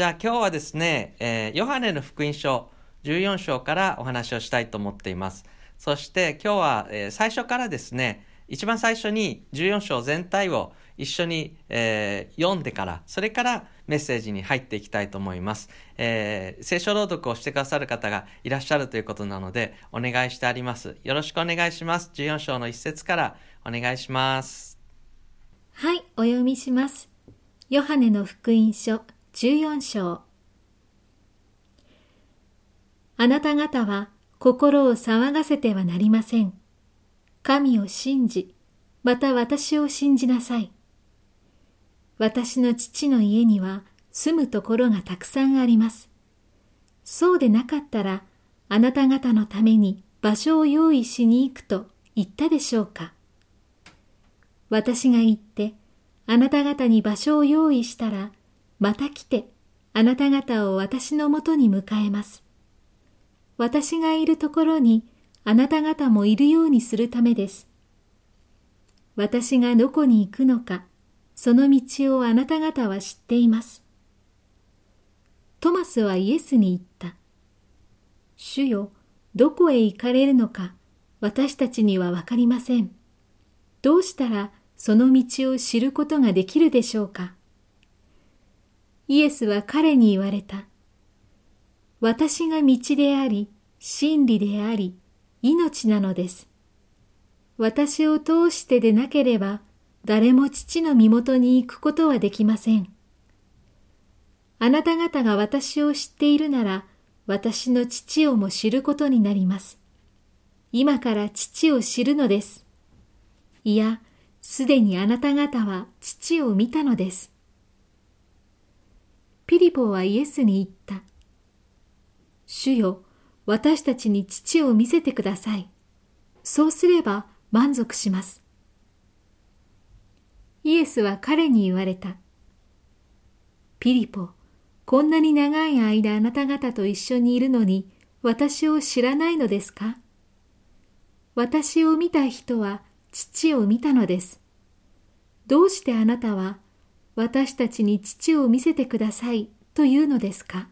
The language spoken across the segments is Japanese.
じゃあ今日はですね、えー、ヨハネの福音書14章からお話をしたいと思っています。そして今日は、えー、最初からですね、一番最初に14章全体を一緒に、えー、読んでから、それからメッセージに入っていきたいと思います。えー、聖書朗読をしてくださる方がいらっしゃるということなので、お願いしてあります。よろしくお願いします。14章の一節からお願いします。はい、お読みします。ヨハネの福音書14章あなた方は心を騒がせてはなりません。神を信じ、また私を信じなさい。私の父の家には住むところがたくさんあります。そうでなかったら、あなた方のために場所を用意しに行くと言ったでしょうか。私が行って、あなた方に場所を用意したら、また来て、あなた方を私のもとに迎えます。私がいるところに、あなた方もいるようにするためです。私がどこに行くのか、その道をあなた方は知っています。トマスはイエスに言った。主よ、どこへ行かれるのか、私たちにはわかりません。どうしたらその道を知ることができるでしょうか。イエスは彼に言われた。私が道であり、真理であり、命なのです。私を通してでなければ、誰も父の身元に行くことはできません。あなた方が私を知っているなら、私の父をも知ることになります。今から父を知るのです。いや、すでにあなた方は父を見たのです。ピリポはイエスに言った。主よ、私たちに父を見せてください。そうすれば満足します。イエスは彼に言われた。ピリポ、こんなに長い間あなた方と一緒にいるのに私を知らないのですか？私を見た人は父を見たのです。どうしてあなたは私たちに父を見せてくださいというのですか？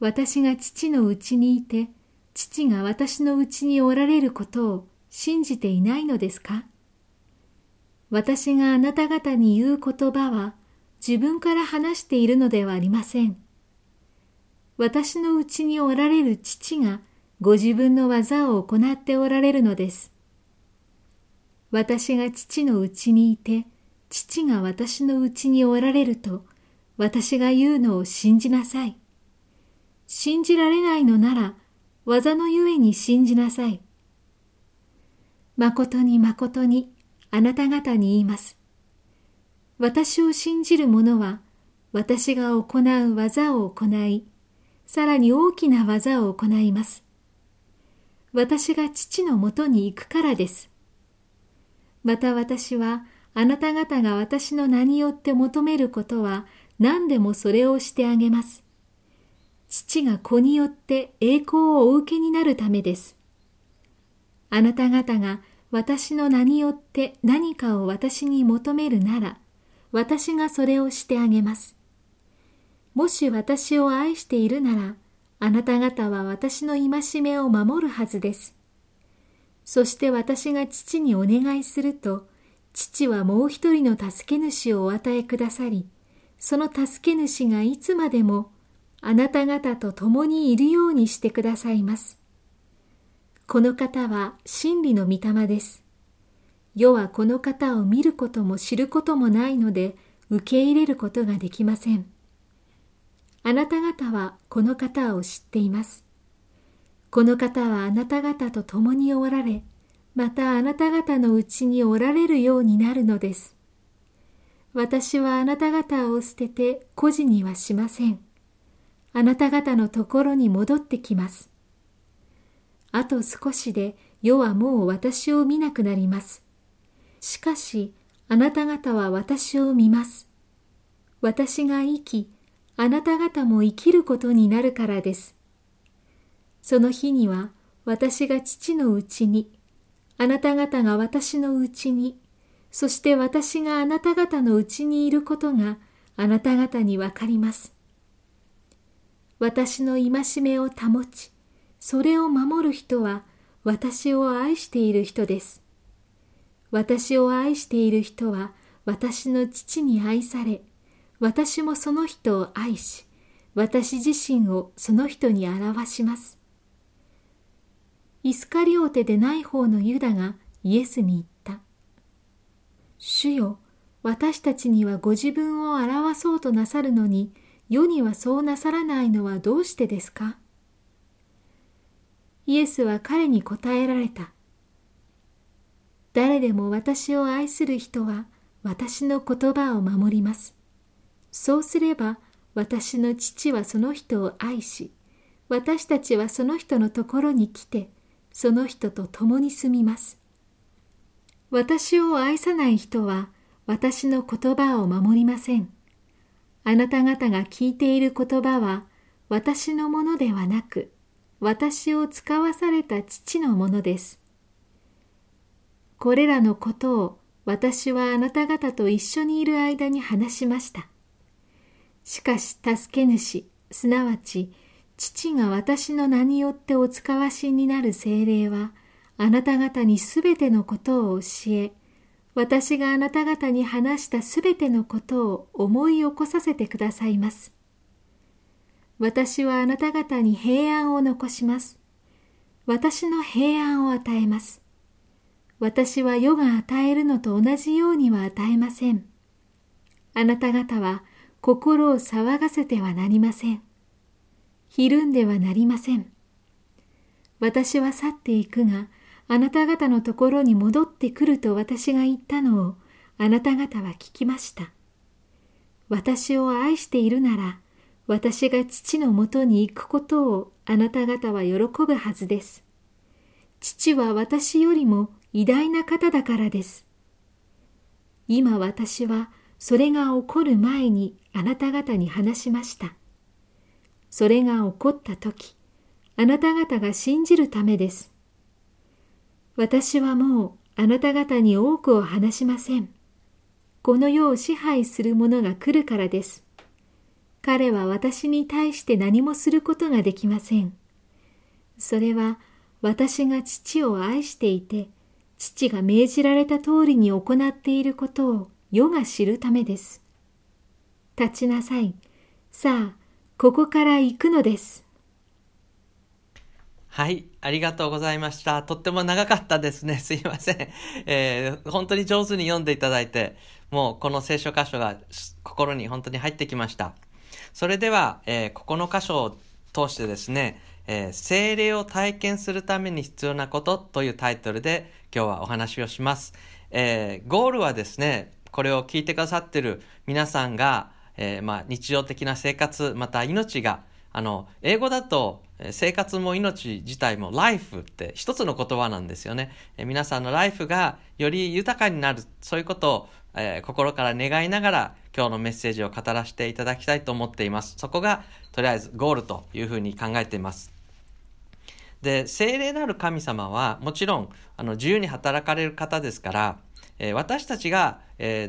私が父のうちにいて、父が私のうちにおられることを信じていないのですか？私があなた方に言う言葉は自分から話しているのではありません。私のうちにおられる父がご自分の技を行っておられるのです。私が父のうちにいて、父が私のうちにおられると、私が言うのを信じなさい。信じられないのなら、技のゆえに信じなさい。誠に誠に、あなた方に言います。私を信じる者は、私が行う技を行い、さらに大きな技を行います。私が父のもとに行くからです。また私は、あなた方が私の名によって求めることは何でもそれをしてあげます。父が子によって栄光をお受けになるためです。あなた方が私の名によって何かを私に求めるなら、私がそれをしてあげます。もし私を愛しているなら、あなた方は私の戒めを守るはずです。そして私が父にお願いすると、父はもう一人の助け主をお与えくださり、その助け主がいつまでもあなた方と共にいるようにしてくださいます。この方は真理の御霊です。世はこの方を見ることも知ることもないので受け入れることができません。あなた方はこの方を知っています。この方はあなた方と共におられ、またあなた方のうちにおられるようになるのです。私はあなた方を捨てて孤児にはしません。あなた方のところに戻ってきます。あと少しで世はもう私を見なくなります。しかし、あなた方は私を見ます。私が生き、あなた方も生きることになるからです。その日には私が父のうちに、あなた方が私のうちに、そして私があなた方のうちにいることがあなた方にわかります。私の戒めを保ち、それを守る人は私を愛している人です。私を愛している人は私の父に愛され、私もその人を愛し、私自身をその人に表します。イスカリオテでない方のユダがイエスに言った。主よ、私たちにはご自分を表そうとなさるのに、世にはそうなさらないのはどうしてですか？イエスは彼に答えられた。誰でも私を愛する人は私の言葉を守ります。そうすれば私の父はその人を愛し、私たちはその人のところに来て、その人と共に住みます。私を愛さない人は私の言葉を守りません。あなた方が聞いている言葉は私のものではなく、私を使わされた父のものです。これらのことを私はあなた方と一緒にいる間に話しました。しかし助け主、すなわち父が私の名によってお使わしになる精霊は、あなた方にすべてのことを教え、私があなた方に話したすべてのことを思い起こさせてくださいます。私はあなた方に平安を残します。私の平安を与えます。私は世が与えるのと同じようには与えません。あなた方は心を騒がせてはなりません。ひるんではなりません。私は去っていくが、あなた方のところに戻ってくると私が言ったのをあなた方は聞きました。私を愛しているなら、私が父のもとに行くことをあなた方は喜ぶはずです。父は私よりも偉大な方だからです。今私はそれが起こる前にあなた方に話しました。それが起こったとき、あなた方が信じるためです。私はもうあなた方に多くを話しません。この世を支配する者が来るからです。彼は私に対して何もすることができません。それは私が父を愛していて、父が命じられた通りに行っていることを世が知るためです。立ちなさい。さあ、ここから行くのです。はい、ありがとうございました。とっても長かったですね。すいません。えー、本当に上手に読んでいただいて、もうこの聖書箇所が心に本当に入ってきました。それでは、えー、ここの箇所を通してですね、えー、精霊を体験するために必要なことというタイトルで今日はお話をします。えー、ゴールはですね、これを聞いてくださってる皆さんが、えー、まあ、日常的な生活、また命が、あの、英語だと生活も命自体もライフって一つの言葉なんですよね。え皆さんのライフがより豊かになる、そういうことを、えー、心から願いながら今日のメッセージを語らせていただきたいと思っています。そこがとりあえずゴールというふうに考えています。で、精霊なる神様はもちろんあの自由に働かれる方ですから、私たちが、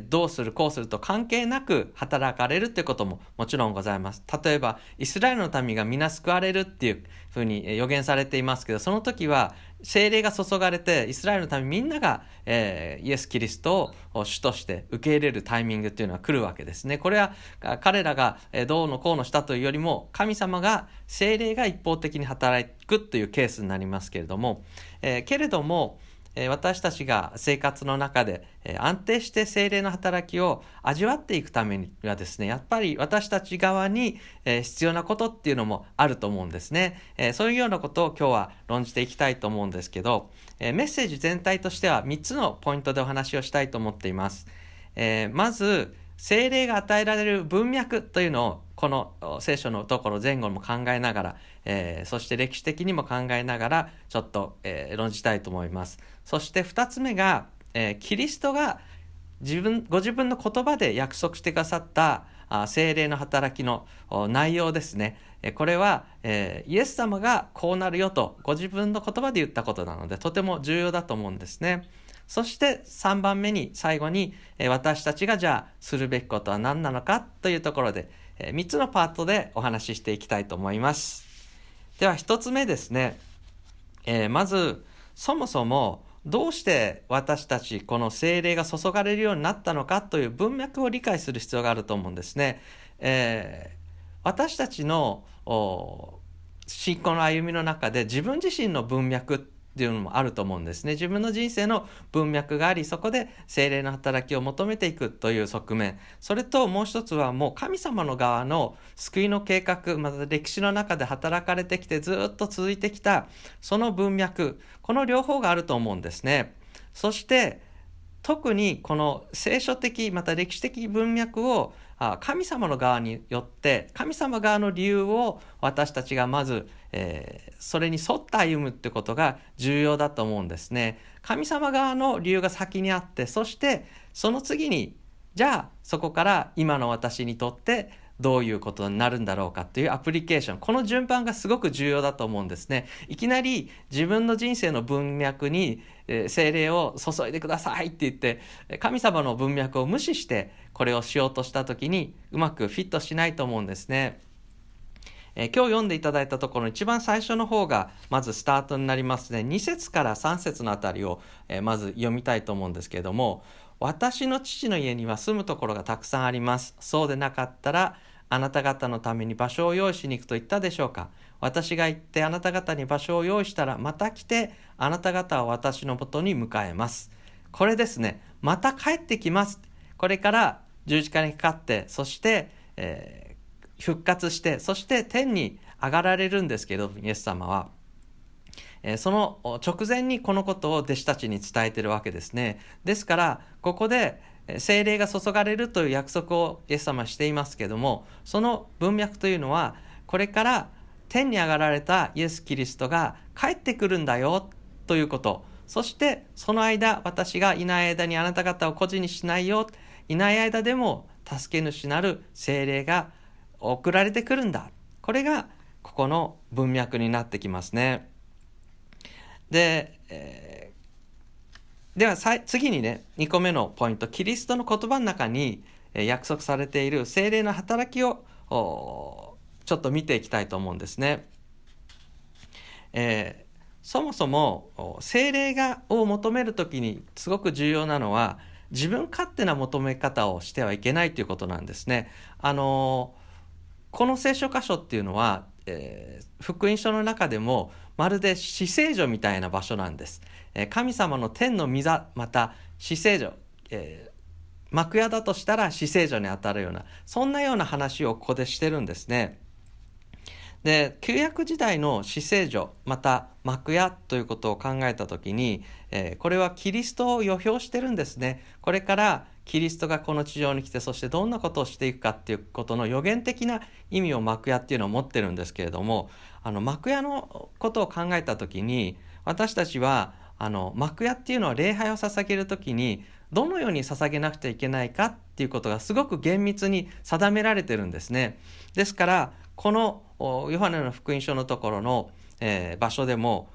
どうするこうすると関係なく働かれるってことももちろんございます。例えば、イスラエルの民が皆救われるっていうふうに予言されていますけど、その時は精霊が注がれて、イスラエルの民みんなが、イエス・キリストを主として受け入れるタイミングっていうのは来るわけですね。これは彼らがどうのこうのしたというよりも、神様が精霊が一方的に働くというケースになりますけれども、え、けれども、私たちが生活の中で安定して精霊の働きを味わっていくためにはですね、やっぱり私たち側に必要なことっていうのもあると思うんですね。そういうようなことを今日は論じていきたいと思うんですけど、メッセージ全体としては3つのポイントでお話をしたいと思っています。まず、精霊が与えられる文脈というのをこの聖書のところ前後も考えながら、えー、そして歴史的にも考えながらちょっと、えー、論じたいと思います。そして2つ目が、えー、キリストが自分ご自分の言葉で約束してくださったあ精霊の働きの内容ですね。これは、えー、イエス様がこうなるよとご自分の言葉で言ったことなのでとても重要だと思うんですね。そして3番目に最後に、え私たちがじゃあするべきことは何なのかというところで、え3つのパートでお話ししていきたいと思います。では1つ目ですね、えー、まずそもそもどうして私たちこの精霊が注がれるようになったのかという文脈を理解する必要があると思うんですね。えー、私たちの信仰の歩みの中で自分自身の文脈っていうのもあると思うんですね。自分の人生の文脈があり、そこで精霊の働きを求めていくという側面。それともう一つはもう神様の側の救いの計画、また歴史の中で働かれてきてずっと続いてきた、その文脈、この両方があると思うんですね。そして、特にこの聖書的また歴史的文脈を神様の側によって神様側の理由を私たちがまず、えー、それに沿って歩むってことが重要だと思うんですね。神様側の理由が先にあってそしてその次にじゃあそこから今の私にとってどういうことになるんだろうかというアプリケーション。この順番がすごく重要だと思うんですね。いきなり自分の人生の文脈に、えー、精霊を注いでくださいって言って神様の文脈を無視してこれをしようとした時にうまくフィットしないと思うんですね。えー、今日読んでいただいたところ一番最初の方がまずスタートになりますね。2節から3節のあたりを、えー、まず読みたいと思うんですけれども私の父の家には住むところがたくさんあります。そうでなかったらあなた方のために場所を用意しに行くと言ったでしょうか。私が行ってあなた方に場所を用意したらまた来てあなた方は私のもとに迎えます。これですね。また帰ってきます。これから十字架にかかってそして、えー、復活してそして天に上がられるんですけどイエス様は、え、その直前にこのことを弟子たちに伝えてるわけですね。ですからここで精霊が注がれるという約束をイエス様はしていますけどもその文脈というのはこれから天に上がられたイエス・キリストが帰ってくるんだよということ。そしてその間私がいない間にあなた方を孤児にしないよいない間でも助け主なる精霊が送られてくるんだこれがここの文脈になってきますねで、えーでは次にね、2個目のポイント、キリストの言葉の中に約束されている精霊の働きをちょっと見ていきたいと思うんですね。えー、そもそも精霊がを求める時にすごく重要なのは自分勝手な求め方をしてはいけないということなんですね。あのこの聖書箇所っていうのは、えー、福音書の中でもまるで死聖所みたいな場所なんです。神様の天の御座また死聖所、えー、幕屋だとしたら死聖所にあたるようなそんなような話をここでしてるんですね。で旧約時代の死聖所また幕屋ということを考えた時に、えー、これはキリストを予表してるんですね。これからキリストがこの地上に来てそしてどんなことをしていくかっていうことの予言的な意味を幕屋っていうのを持ってるんですけれどもあの幕屋のことを考えた時に私たちはあの幕屋っていうのは礼拝を捧げる時にどのように捧げなくちゃいけないかっていうことがすごく厳密に定められてるんですね。ですからこのヨハネの福音書のところの、えー、場所でも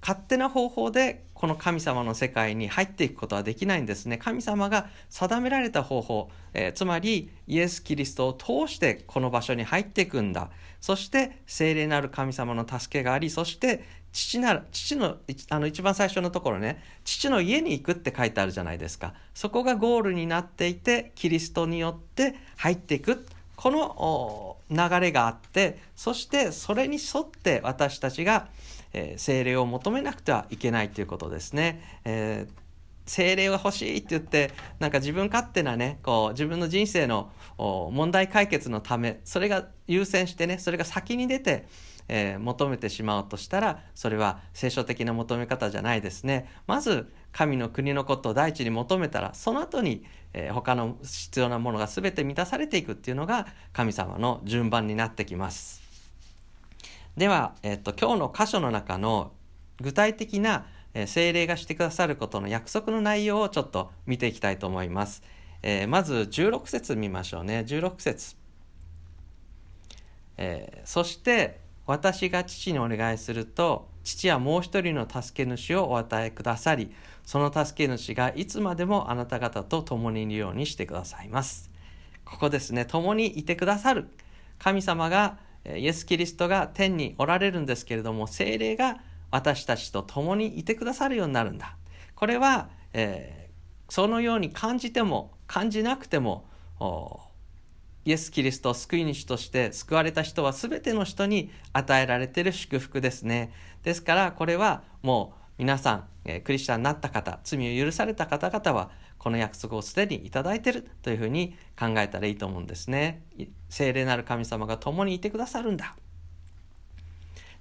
勝手な方法でこの神様の世界に入っていくことはできないんですね。神様が定められた方法、えー、つまりイエス・キリストを通してこの場所に入っていくんだ。そして聖霊なる神様の助けがあり、そして父なる、父の、あの一番最初のところね、父の家に行くって書いてあるじゃないですか。そこがゴールになっていて、キリストによって入っていく。この流れがあって、そしてそれに沿って私たちが、えー、精霊を求めなくてはいけないということですね。えー精霊が欲しいって言ってなんか自分勝手なねこう自分の人生の問題解決のためそれが優先してねそれが先に出てえー、求めてしまうとしたらそれは聖書的な求め方じゃないですね。まず神の国のことを第一に求めたらその後に、えー、他の必要なものが全て満たされていくっていうのが神様の順番になってきます。では、え、っと今日の箇所の中の具体的な精霊がしてくださることの約束の内容をちょっと見ていきたいと思います。えー、まず16節見ましょうね。16節、えー、そして私が父にお願いすると父はもう一人の助け主をお与えくださりその助け主がいつまでもあなた方と共にいるようにしてくださいます。ここですね。共にいてくださる。神様がイエス・キリストが天におられるんですけれども精霊が私たちと共にいてくださるようになるんだ。これは、えー、そのように感じても感じなくてもイエス・キリストを救い主として救われた人は全ての人に与えられている祝福ですね。ですからこれはもう皆さん、えー、クリスチャンになった方罪を許された方々はこの約束をすでにいただいているというふうに考えたらいいと思うんですね聖霊なる神様が共にいてくださるんだ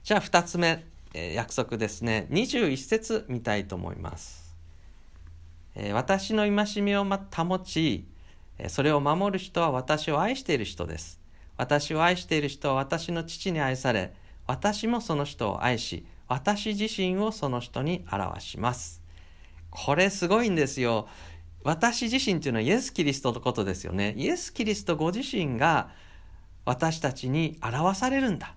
じゃあ2つ目、え、約束ですね21節見たいと思います、え、私の戒めを保ちそれを守る人は私を愛している人です。私を愛している人は私の父に愛され、私もその人を愛し、私自身をその人に表します。これすごいんですよ。私自身というのはイエス・キリストのことですよね。イエス・キリストご自身が私たちに表されるんだ。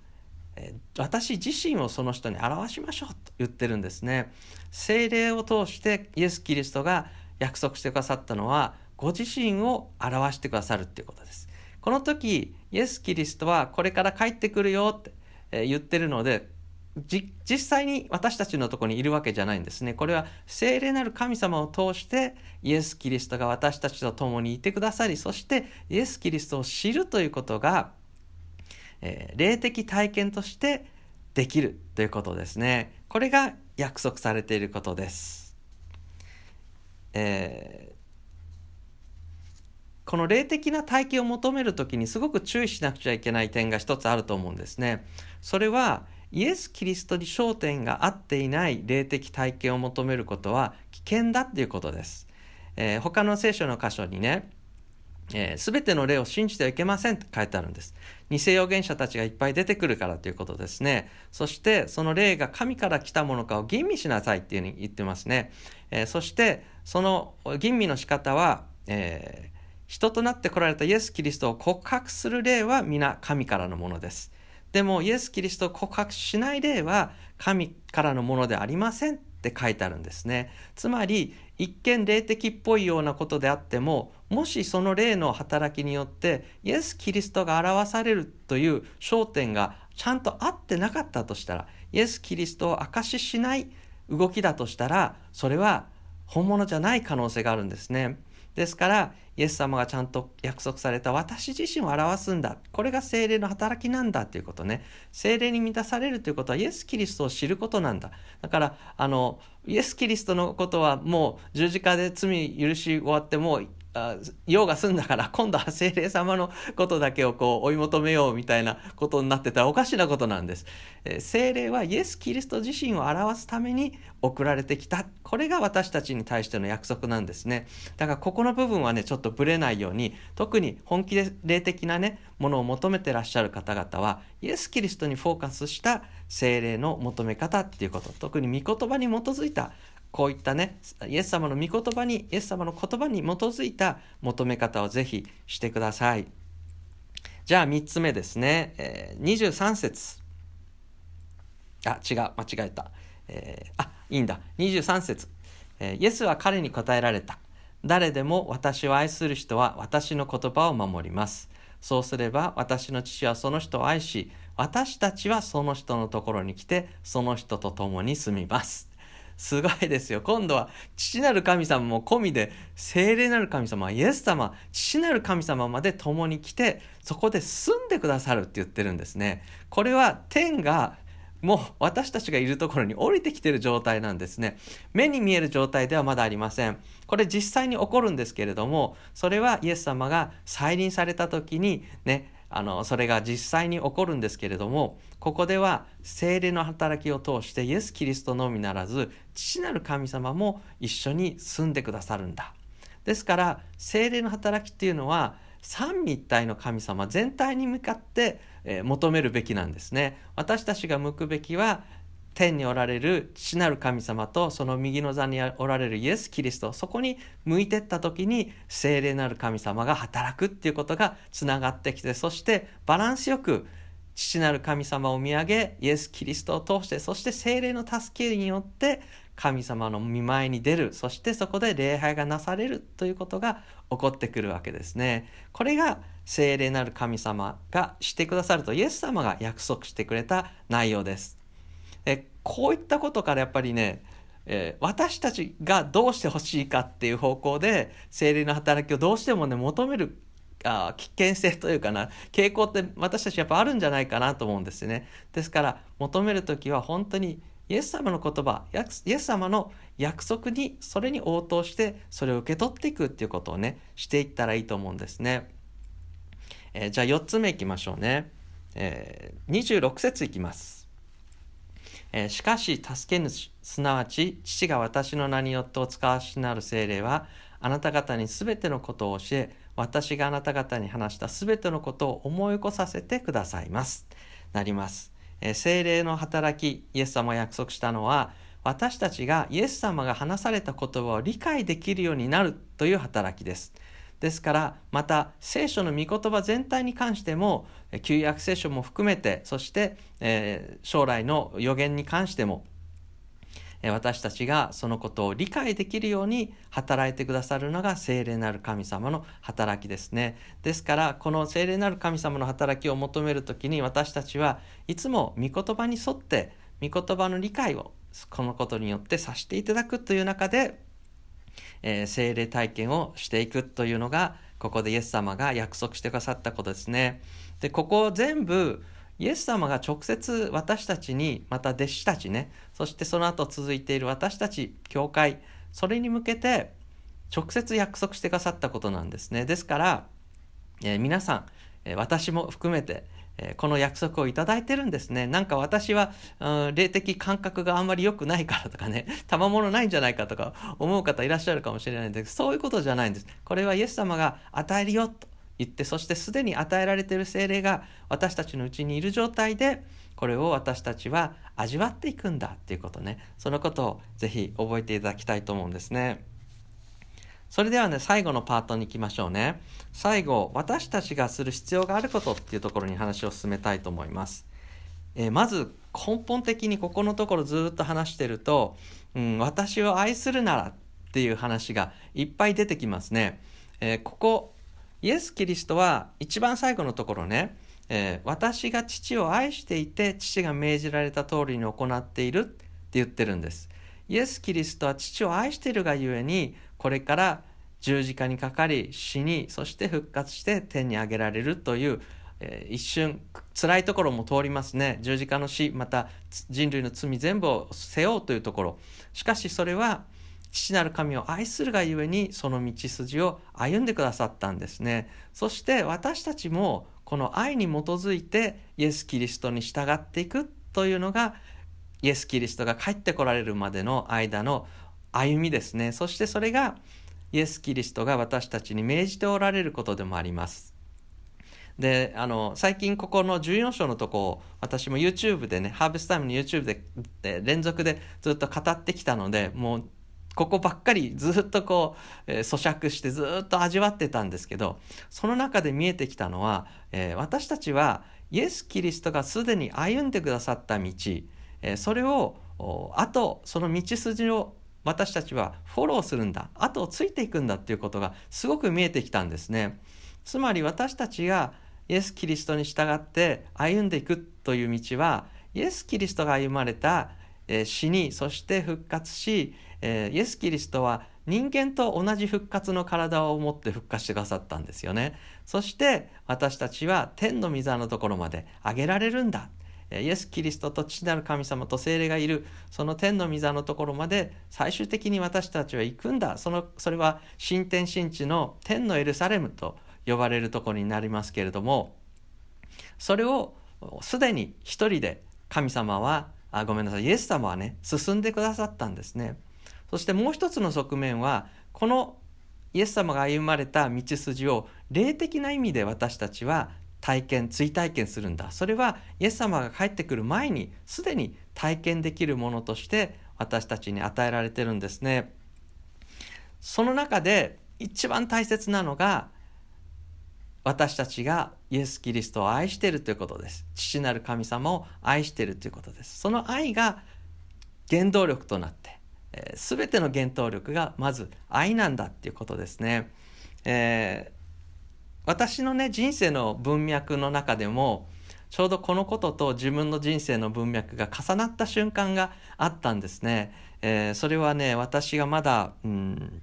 私自身をその人に表しましょうと言ってるんですね。聖霊を通してイエス・キリストが約束してくださったのはご自身を表してくださるっていうことです。この時イエス・キリストはこれから帰ってくるよって言ってるので実際に私たちのとこにいるわけじゃないんですね。これは聖霊なる神様を通してイエス・キリストが私たちと共にいてくださりそしてイエス・キリストを知るということが、えー、霊的体験としてできるということですね。これが約束されていることです。えーこの霊的な体験を求める時にすごく注意しなくちゃいけない点が一つあると思うんですね。それはイエス・キリストに焦点が合っていない霊的体験を求めることは危険だっていうことです。えー、他の聖書の箇所にね、えー、全ての霊を信じてはいけませんって書いてあるんです。偽預言者たちがいっぱい出てくるからということですね。そしてその霊が神から来たものかを吟味しなさいっていうふうに言ってますね。えー、そしてその吟味の仕方は、えー人となって来られたイエス・キリストを告白する例は皆神からのものです。でもイエス・キリストを告白しない例は神からのものでありませんって書いてあるんですね。つまり一見霊的っぽいようなことであってももしその霊の働きによってイエス・キリストが表されるという焦点がちゃんと合ってなかったとしたらイエス・キリストを証ししない動きだとしたらそれは本物じゃない可能性があるんですね。ですからイエス様がちゃんと約束された私自身を表すんだ。これが精霊の働きなんだということね。精霊に満たされるということはイエス・キリストを知ることなんだ。だからあのイエス・キリストのことはもう十字架で罪許し終わってもう用が済んだから 今度は精霊様のことだけをこう追い求めようみたいなことになってたらおかしなことなんです。え精霊はイエス・キリスト自身を表すために送られてきた。これが私たちに対しての約束なんですね。だからここの部分はね、ちょっとぶれないように、特に本気で霊的なね、ものを求めてらっしゃる方々は、イエス・キリストにフォーカスした精霊の求め方っていうこと、特に御言葉に基づいたこういったね、イエス様の御言葉に、イエス様の言葉に基づいた求め方をぜひしてください。じゃあ3つ目ですね、えー、23節あ、違う、間違えた。えー、あ、いいんだ。23節、えー、イエスは彼に答えられた。誰でも私を愛する人は私の言葉を守ります。そうすれば私の父はその人を愛し、私たちはその人のところに来て、その人と共に住みます。すごいですよ。今度は父なる神様も込みで、聖霊なる神様、イエス様、父なる神様まで共に来て、そこで住んでくださるって言ってるんですね。これは天がもう私たちがいるところに降りてきてる状態なんですね。目に見える状態ではまだありません。これ実際に起こるんですけれども、それはイエス様が再臨された時にね、あのそれが実際に起こるんですけれどもここでは精霊の働きを通してイエス・キリストのみならず父なる神様も一緒に住んでくださるんだ。ですから精霊の働きっていうのは三位一体の神様全体に向かって、え求めるべきなんですね。私たちが向くべきは天におられる父なる神様とその右の座におられるイエス・キリストそこに向いてった時に聖霊なる神様が働くっていうことがつながってきてそしてバランスよく父なる神様を見上げイエス・キリストを通してそして聖霊の助けによって神様の見舞いに出るそしてそこで礼拝がなされるということが起こってくるわけですね。これが聖霊なる神様がしてくださるとイエス様が約束してくれた内容です。えこういったことからやっぱりねえー、私たちがどうしてほしいかっていう方向で精霊の働きをどうしてもね求めるあ危険性というかな傾向って私たちやっぱあるんじゃないかなと思うんですね。ですから求める時は本当にイエス様の言葉イエス様の約束にそれに応答してそれを受け取っていくっていうことをねしていったらいいと思うんですね。えー、じゃあ4つ目いきましょうね。えー、26節いきます。えー、しかし助け主すなわち父が私の名によってお使わしになる精霊はあなた方に全てのことを教え私があなた方に話した全てのことを思い起こさせてくださいます。なります、えー、精霊の働きイエス様が約束したのは私たちがイエス様が話された言葉を理解できるようになるという働きです。ですからまた聖書の御言葉全体に関しても旧約聖書も含めてそして、えー、将来の予言に関しても私たちがそのことを理解できるように働いてくださるのが聖霊なる神様の働きですね。ですからこの聖霊なる神様の働きを求める時に私たちはいつも御言葉に沿って御言葉の理解をこのことによってさせていただくという中でえー、精霊体験をしていくというのがここでイエス様が約束してくださったことですね。でここを全部イエス様が直接私たちにまた弟子たちねそしてその後続いている私たち教会それに向けて直接約束してくださったことなんですね。ですから、えー、皆さん、え、私も含めてえこの約束をいただいてるんですね。なんか私は、うん、霊的感覚があんまり良くないからとかね、賜物ないんじゃないかとか思う方いらっしゃるかもしれないんですけど、そういうことじゃないんです。これはイエス様が与えるよと言って、そしてすでに与えられている精霊が私たちのうちにいる状態で、これを私たちは味わっていくんだっていうことね、そのことをぜひ覚えていただきたいと思うんですね。それではね、最後のパートに行きましょうね。最後、私たちがする必要があることっていうところに話を進めたいと思います。えー、まず、根本的にここのところずっと話してると、うん、私を愛するならっていう話がいっぱい出てきますね。えー、ここ、イエス・キリストは一番最後のところね、えー、私が父を愛していて父が命じられた通りに行っているって言ってるんです。イエス・キリストは父を愛しているがゆえにこれから十字架にかかり死にそして復活して天に上げられるという、えー、一瞬辛いところも通りますね。十字架の死また人類の罪全部を背負うというところ。しかしそれは父なる神を愛するがゆえにその道筋を歩んでくださったんですね。そして私たちもこの愛に基づいてイエス・キリストに従っていくというのがイエス・キリストが帰ってこられるまでの間の歩みですね。そしてそれがイエス・キリストが私たちに命じておられることでもあります。であの最近ここの14章のとこを私も YouTube でねハーベスタイムの YouTube でで連続でずっと語ってきたのでもうここばっかりずっとこう、えー、咀嚼してずっと味わってたんですけどその中で見えてきたのは、えー、私たちはイエス・キリストがすでに歩んでくださった道、えー、それをあとその道筋を私たちはフォローするんだ。後をついていくんだっていうことがすごく見えてきたんですね。つまり私たちがイエス・キリストに従って歩んでいくという道はイエス・キリストが歩まれた死にそして復活しイエス・キリストは人間と同じ復活の体を持って復活してくださったんですよね。そして私たちは天の御座のところまで上げられるんだ。イエス・キリストと父なる神様と精霊がいるその天の御座のところまで最終的に私たちは行くんだ。そのそれは新天新地の天のエルサレムと呼ばれるところになりますけれどもそれをすでに一人で神様はあごめんなさいイエス様はね進んでくださったんですね。そしてもう一つの側面はこのイエス様が歩まれた道筋を霊的な意味で私たちは体験追体験するんだ。それはイエス様が帰ってくる前にすでに体験できるものとして私たちに与えられてるんですね。その中で一番大切なのが私たちがイエス・キリストを愛しているということです。父なる神様を愛しているということです。その愛が原動力となってえー、全ての原動力がまず愛なんだっていうことですね。えー、私のね人生の文脈の中でもちょうどこのことと自分の人生の文脈が重なった瞬間があったんですね。えー、それはね私がまだ、うん、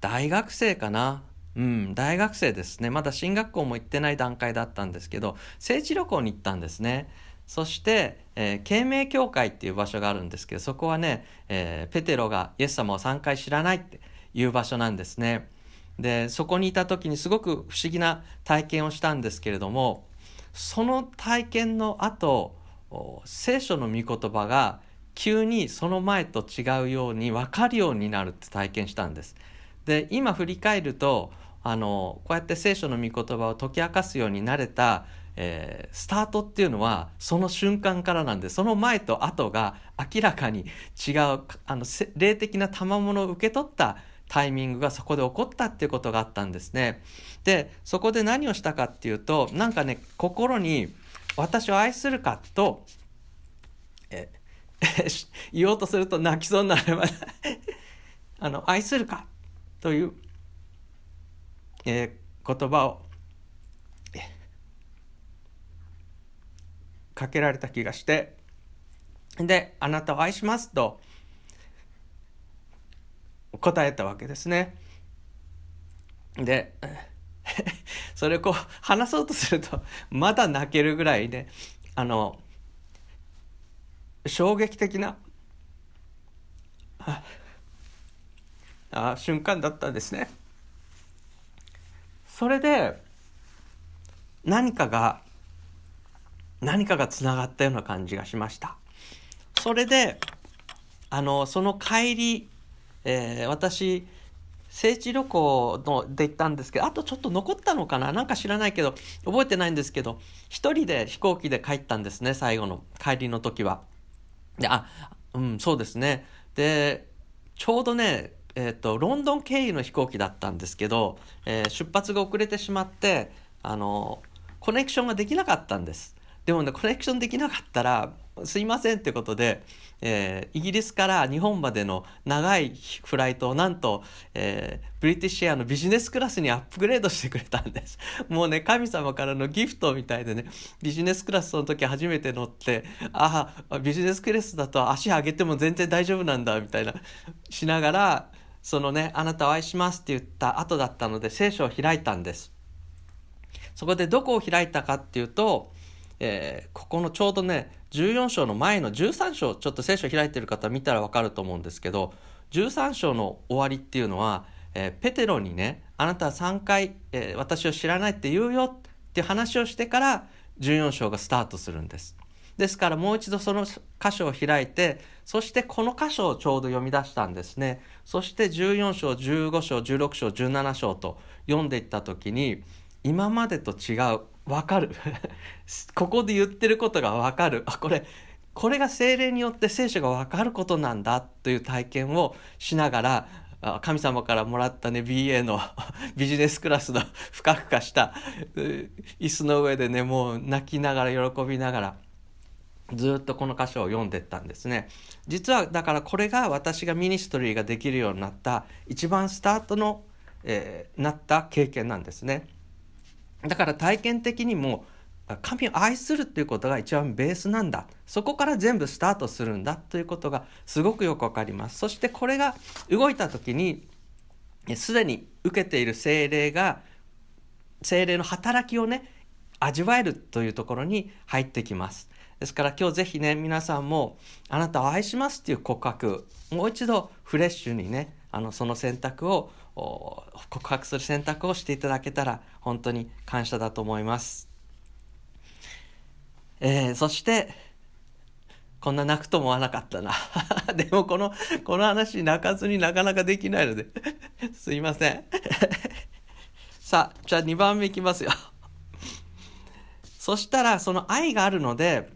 大学生かなうん、大学生ですね。まだ進学校も行ってない段階だったんですけど、聖地旅行に行ったんですね。そして、えー、慶明教会っていう場所があるんですけど、そこはね、えー、ペテロがイエス様を3回知らないっていう場所なんですね。で、そこにいた時にすごく不思議な体験をしたんですけれども、その体験の後、聖書の御言葉が急にその前と違うように分かるようになるって体験したんです。で、今振り返ると、あのこうやって聖書の御言葉を解き明かすようになれた、えー、スタートっていうのはその瞬間からなんでその前と後が明らかに違うあの霊的な賜物を受け取ったタイミングがそこで起こったっていうことがあったんですね。でそこで何をしたかっていうとなんかね心に私を愛するかとえ 言おうとすると泣きそうになれば あの愛するかというえー、言葉をかけられた気がしてで「あなたを愛します」と答えたわけですね。で それをこう話そうとするとまだ泣けるぐらいねあの衝撃的なあ瞬間だったんですね。それで何かが何かがつながったような感じがしましたそれであのその帰り、えー、私聖地旅行ので行ったんですけどあとちょっと残ったのかな？なんか知らないけど覚えてないんですけど一人で飛行機で帰ったんですね最後の帰りの時は。であうんそうですね。でちょうどねえーと、ロンドン経由の飛行機だったんですけど、えー、出発が遅れてしまってあのコネクションができなかったんです。でもねコネクションできなかったらすいませんってことで、えー、イギリスから日本までの長いフライトをなんと、えー、ブリティッシュエアのビジネスクラスにアップグレードしてくれたんです。もうね、神様からのギフトみたいでね、ビジネスクラスの時初めて乗って、ああ、ビジネスクラスだと足上げても全然大丈夫なんだ、みたいな、しながら、そのね、あなたを愛しますって言った後だったので聖書を開いたんです。そこでどこを開いたかっていうと、えー、ここのちょうどね、14章の前の13章、ちょっと聖書開いてる方見たらわかると思うんですけど、13章の終わりっていうのは、えー、ペテロにね、あなたは3回、えー、私を知らないって言うよって話をしてから14章がスタートするんです。ですからもう一度その箇所を開いてそしてこの箇所をちょうど読み出したんですねそして14章15章16章17章と読んでいった時に今までと違う分かる。ここで言ってることが分かる。あこれこれが精霊によって聖書が分かることなんだという体験をしながら神様からもらったね BA の ビジネスクラスのふかふかした椅子の上でねもう泣きながら喜びながらずっとこの箇所を読んでったんですね。実はだからこれが私がミニストリーができるようになった一番スタートの、えー、なった経験なんですね。だから体験的にも神を愛するっていうことが一番ベースなんだ。そこから全部スタートするんだということがすごくよくわかります。そしてこれが動いた時にすでに受けている精霊が精霊の働きをね味わえるというところに入ってきます。ですから今日ぜひね皆さんもあなたを愛しますっていう告白もう一度フレッシュにねあのその選択を告白する選択をしていただけたら本当に感謝だと思います。えー、そしてこんな泣くと思わなかったな。でもこの、この話泣かずになかなかできないので すいません さあ、じゃあ2番目いきますよそしたらその愛があるので、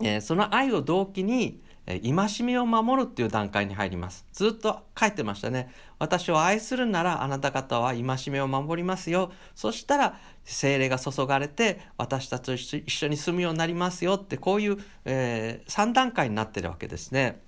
えー、その愛を動機に、えー、戒めを守るっていう段階に入ります。ずっと書いてましたね。私を愛するならあなた方は戒めを守りますよ。そしたら精霊が注がれて私たちと一緒に住むようになりますよってこういう、えー、3段階になってるわけですね。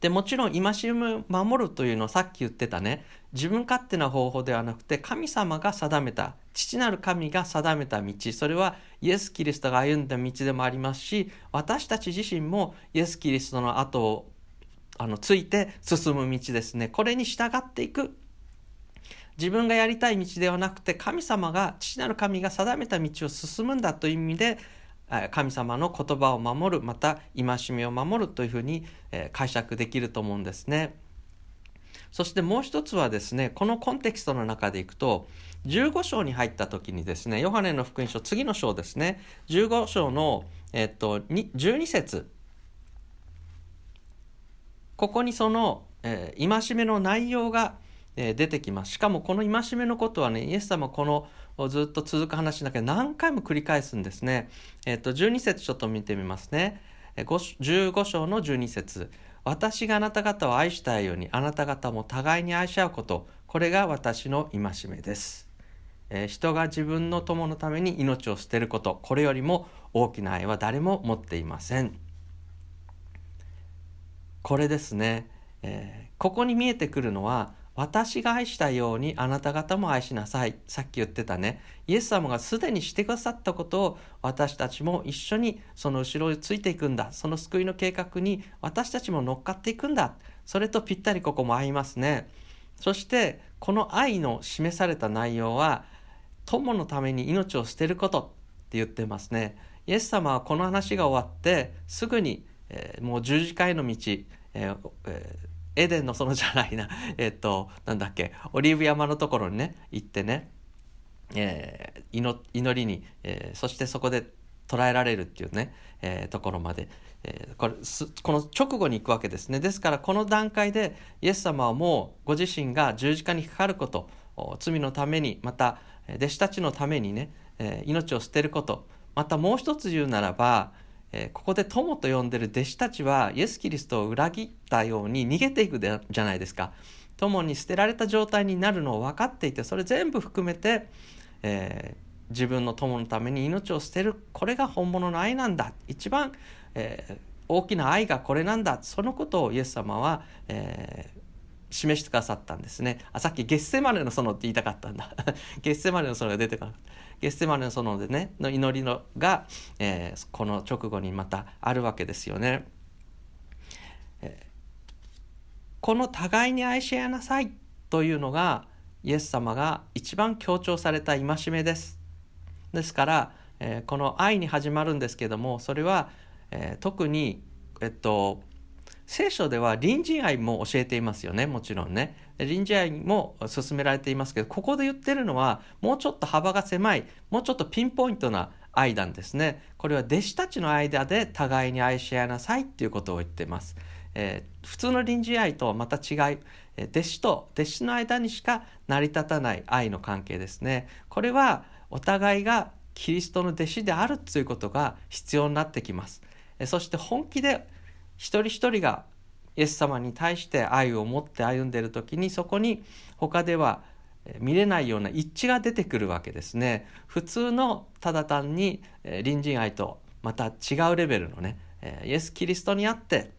でもちろん戒めを守るというのはさっき言ってたね自分勝手な方法ではなくて神様が定めた父なる神が定めた道。それはイエス・キリストが歩んだ道でもありますし私たち自身もイエス・キリストの後をあのついて進む道ですね。これに従っていく。自分がやりたい道ではなくて神様が父なる神が定めた道を進むんだという意味で神様の言葉を守るまた戒めを守るというふうに解釈できると思うんですね。そしてもう一つはですねこのコンテキストの中でいくと15章に入った時にですねヨハネの福音書次の章ですね15章の、えっと、12節ここにその、えー、戒めの内容が、えー、出てきますしかもこの戒めのことはねイエス様このずっと続く話だけど何回も繰り返すんですね。えっ、と、12節ちょっと見てみますね。15章の12節私があなた方を愛したいようにあなた方も互いに愛し合うこと、これが私の戒めです。えー、人が自分の友のために命を捨てること、これよりも大きな愛は誰も持っていません。これですね。えー、ここに見えてくるのは私が愛したようにあなた方も愛しなさい。さっき言ってたね。イエス様がすでにしてくださったことを私たちも一緒にその後ろについていくんだ。その救いの計画に私たちも乗っかっていくんだ。それとぴったりここも合いますね。そしてこの愛の示された内容は友のために命を捨てることって言ってますね。イエス様はこの話が終わってすぐに、えー、もう十字架への道、えーえーエデンの園じゃないな、えっと、なんだっけ、オリーブ山のところにね、行ってね、えー、祈りに、えー、そしてそこで捉えられるっていうね、えー、ところまで、えー、これこの直後に行くわけですね。ですからこの段階でイエス様はもうご自身が十字架にかかること罪のためにまた弟子たちのためにね、えー、命を捨てることまたもう一つ言うならばここで友と呼んでる弟子たちはイエス・キリストを裏切ったように逃げていくじゃないですか。友に捨てられた状態になるのを分かっていてそれ全部含めて、えー、自分の友のために命を捨てるこれが本物の愛なんだ。一番、えー、大きな愛がこれなんだ。そのことをイエス様は、えー、示してくださったんですね。あさっきゲッセマネの園って言いたかったんだ。ゲッセマネの園が出てこなかった。ゲッセマネの園でねの祈りのが、えー、この直後にまたあるわけですよね、えー、この互いに愛し合いなさいというのがイエス様が一番強調された戒めです。ですから、えー、この愛に始まるんですけどもそれは、えー、特にえっと聖書では隣人愛も教えていますよね。もちろんね。隣人愛も進められていますけどここで言ってるのはもうちょっと幅が狭いもうちょっとピンポイントな愛なんですね。これは弟子たちの間で互いに愛し合いなさいっていうことを言ってます、えー、普通の隣人愛とはまた違い弟子と弟子の間にしか成り立たない愛の関係ですね。これはお互いがキリストの弟子であるということが必要になってきます。えそして本気で一人一人がイエス様に対して愛を持って歩んでいる時にそこに他では見れないような一致が出てくるわけですね。普通のただ単に隣人愛とまた違うレベルのねイエス・キリストにあって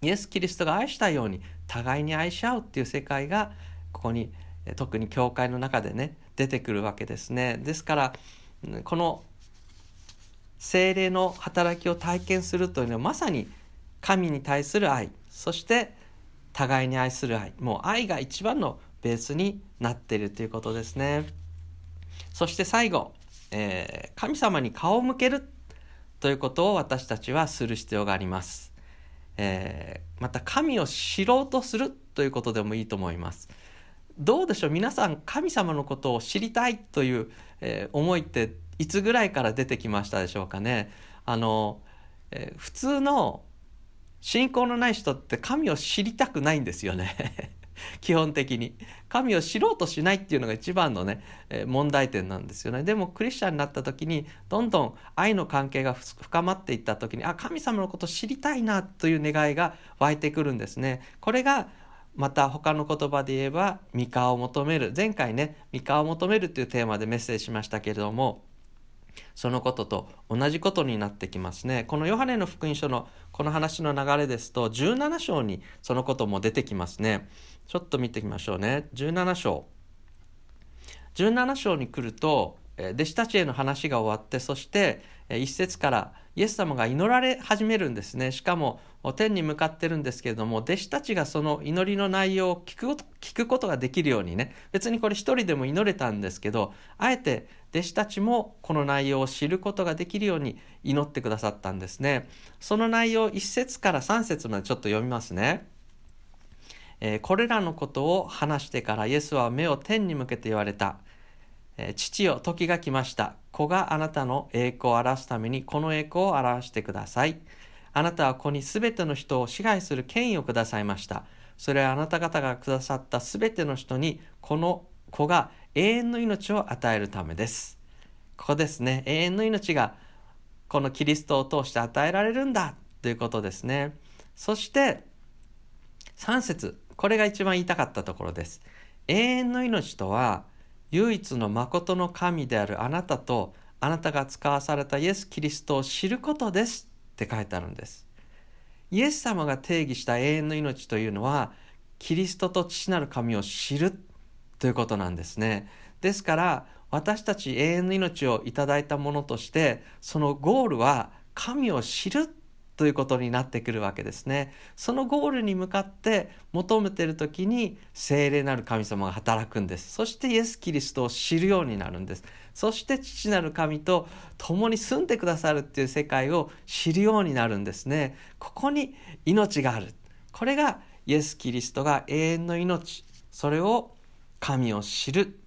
イエス・キリストが愛したように互いに愛し合うっていう世界がここに特に教会の中でね出てくるわけですね。ですからこの精霊の働きを体験するというのはまさに神に対する愛。そして互いに愛する愛。もう愛が一番のベースになっているということですね。そして最後、えー、神様に顔を向けるということを私たちはする必要があります、えー、また神を知ろうとするということでもいいと思います。どうでしょう？皆さん神様のことを知りたいという、えー、思いっていつぐらいから出てきましたでしょうかね？あの、えー、普通の信仰のない人って神を知りたくないんですよね。基本的に。神を知ろうとしないっていうのが一番のね、え問題点なんですよね。でもクリスチャンになった時にどんどん愛の関係が深まっていった時にあ神様のことを知りたいなという願いが湧いてくるんですね。これがまた他の言葉で言えば三河を求める。前回ね三河を求めるっていうテーマでメッセージしましたけれどもそのことと同じことになってきますね。このヨハネの福音書のこの話の流れですと17章にそのことも出てきますね。ちょっと見てみましょうね。17章。17章に来ると弟子たちへの話が終わってそして一節からイエス様が祈られ始めるんですねしかも天に向かってるんですけれども弟子たちがその祈りの内容を聞くことができるようにね別にこれ一人でも祈れたんですけどあえて弟子たちもこの内容を知ることができるように祈ってくださったんですね。その内容1節から3節までちょっと読みますね、えー、これらのことを話してからイエスは目を天に向けて言われた。父よ時が来ました。子があなたの栄光を表すためにこの栄光を表してください。あなたは子にすべての人を支配する権威をくださいました。それはあなた方がくださったすべての人にこの子が永遠の命を与えるためです。ここですね。永遠の命がこのキリストを通して与えられるんだ。ということですね。そして3節。これが一番言いたかったところです。永遠の命とは唯一の誠の神であるあなたとあなたが使わされたイエス・キリストを知ることです。って書いてあるんです。イエス様が定義した永遠の命というのはキリストと父なる神を知るということなんですね。ですから私たち永遠の命をいただいたものとしてそのゴールは神を知るということになってくるわけですね。そのゴールに向かって求めている時に聖霊なる神様が働くんです。そしてイエス・キリストを知るようになるんです。そして父なる神と共に住んでくださるっていう世界を知るようになるんですね。ここに命がある。これがイエス・キリストが永遠の命。それを神を知る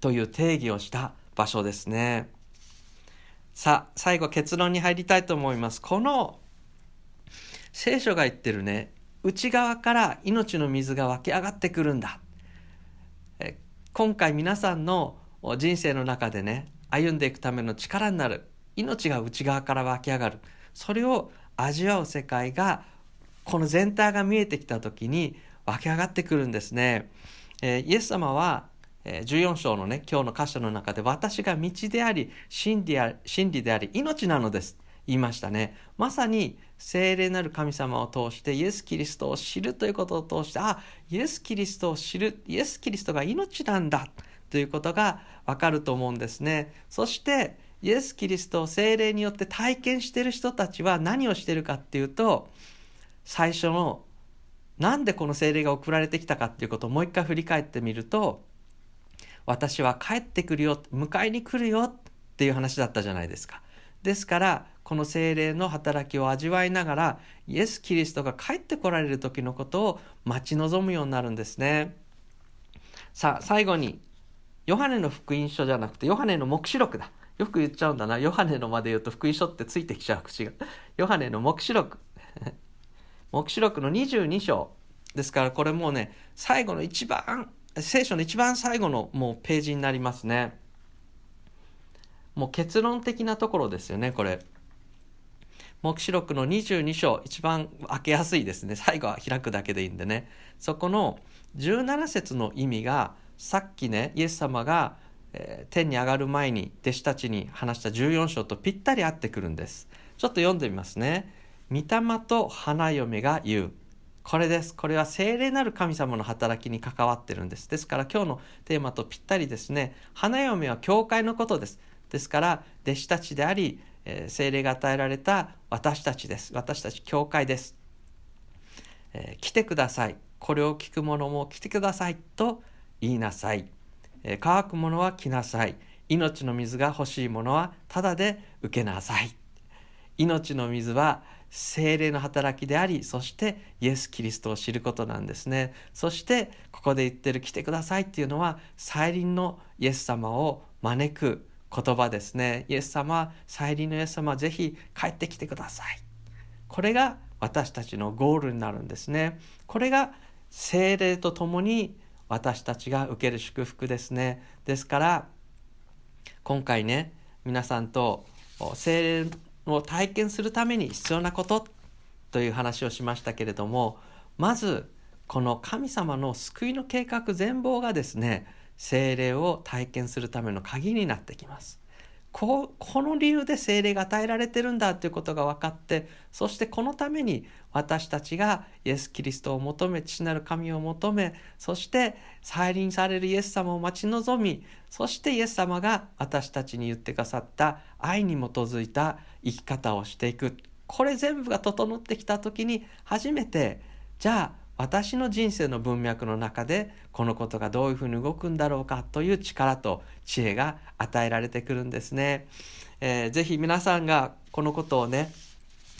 という定義をした場所ですね。さあ、最後結論に入りたいと思います。この聖書が言ってるね、内側から命の水が湧き上がってくるんだ。え今回皆さんの人生の中でね、歩んでいくための力になる。命が内側から湧き上がる。それを味わう世界が、この全体が見えてきた時に湧き上がってくるんですね。えー、イエス様は14章のね、今日の箇所の中で、私が道であり、真理真理であり、命なのです。言いましたね。まさに、聖霊なる神様を通して、イエス・キリストを知るということを通して、あ、イエス・キリストを知る、イエス・キリストが命なんだ、ということがわかると思うんですね。そして、イエス・キリストを聖霊によって体験している人たちは何をしているかっていうと、最初の、なんでこの聖霊が送られてきたかっていうことをもう一回振り返ってみると、私は帰ってくるよ迎えに来るよっていう話だったじゃないですか。ですからこの精霊の働きを味わいながらイエス・キリストが帰ってこられる時のことを待ち望むようになるんですね。さあ最後にヨハネの福音書じゃなくてヨハネの黙示録だ。よく言っちゃうんだな。ヨハネのまで言うと福音書ってついてきちゃう口が。ヨハネの黙示録。黙示録の22章。ですからこれもうね最後の一番聖書の一番最後のもうページになりますね。もう結論的なところですよね、これ。黙示録の22章、一番開けやすいですね。最後は開くだけでいいんでね。そこの17節の意味が、さっきね、イエス様が、えー、天に上がる前に弟子たちに話した14章とぴったり合ってくるんです。ちょっと読んでみますね。御霊と花嫁が言う。これです。これは聖霊なる神様の働きに関わってるんです。ですから今日のテーマとぴったりですね。花嫁は教会のことです。ですから弟子たちであり、え、聖霊が与えられた私たちです。私たち教会です。えー、来てください。これを聞く者も来てくださいと言いなさい。えー、乾く者は来なさい。命の水が欲しい者はただで受けなさい。命の水は精霊の働きでありそしてイエス・キリストを知ることなんですね。そしてここで言ってる来てくださいっていうのは再臨のイエス様を招く言葉ですね。イエス様再臨のイエス様ぜひ帰ってきてください。これが私たちのゴールになるんですね。これが精霊とともに私たちが受ける祝福ですね。ですから今回ね皆さんと精霊を体験するために必要なことという話をしましたけれどもまずこの神様の救いの計画全貌がですね精霊を体験するための鍵になってきます。ここの理由で精霊が与えられてるんだということが分かってそしてこのために私たちがイエス・キリストを求め父なる神を求めそして再臨されるイエス様を待ち望みそしてイエス様が私たちに言ってくださった愛に基づいた生き方をしていく。これ全部が整ってきた時に初めてじゃあ私の人生の文脈の中でこのことがどういうふうに動くんだろうかという力と知恵が与えられてくるんですね。えー、ぜひ皆さんがこのことをね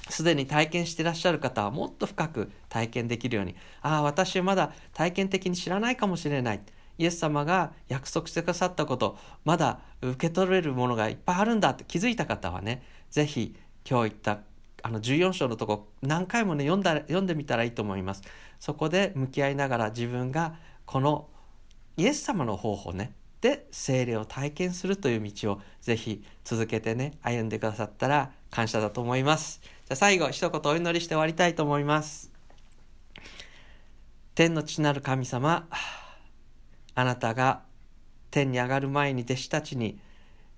すでに体験していらっしゃる方はもっと深く体験できるようにああ私はまだ体験的に知らないかもしれないイエス様が約束してくださったことまだ受け取れるものがいっぱいあるんだって気づいた方はね是非今日言ったあの14章のとこ何回もね読んだ読んでみたらいいと思います。そこで向き合いながら自分がこのイエス様の方法ねで精霊を体験するという道をぜひ続けてね歩んでくださったら感謝だと思います。じゃあ最後一言お祈りして終わりたいと思います。天の父なる神様あなたが天に上がる前に弟子たちに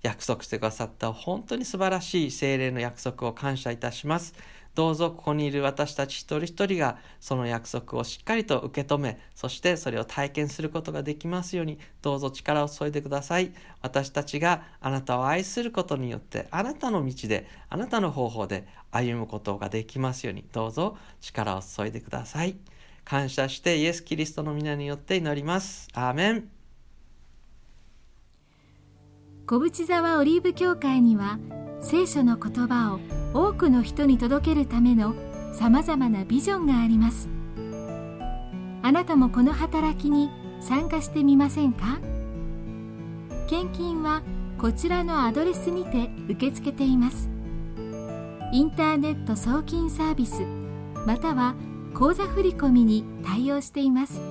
約束してくださった本当に素晴らしい精霊の約束を感謝いたします。どうぞここにいる私たち一人一人がその約束をしっかりと受け止め、そしてそれを体験することができますように、どうぞ力を注いでください。私たちがあなたを愛することによって、あなたの道で、あなたの方法で歩むことができますように、どうぞ力を注いでください。感謝してイエス・キリストの皆によって祈ります。アーメン。小淵沢オリーブ教会には聖書の言葉を多くの人に届けるためのさまざまなビジョンがあります。あなたもこの働きに参加してみませんか？献金はこちらのアドレスにて受け付けています。インターネット送金サービスまたは口座振込に対応しています。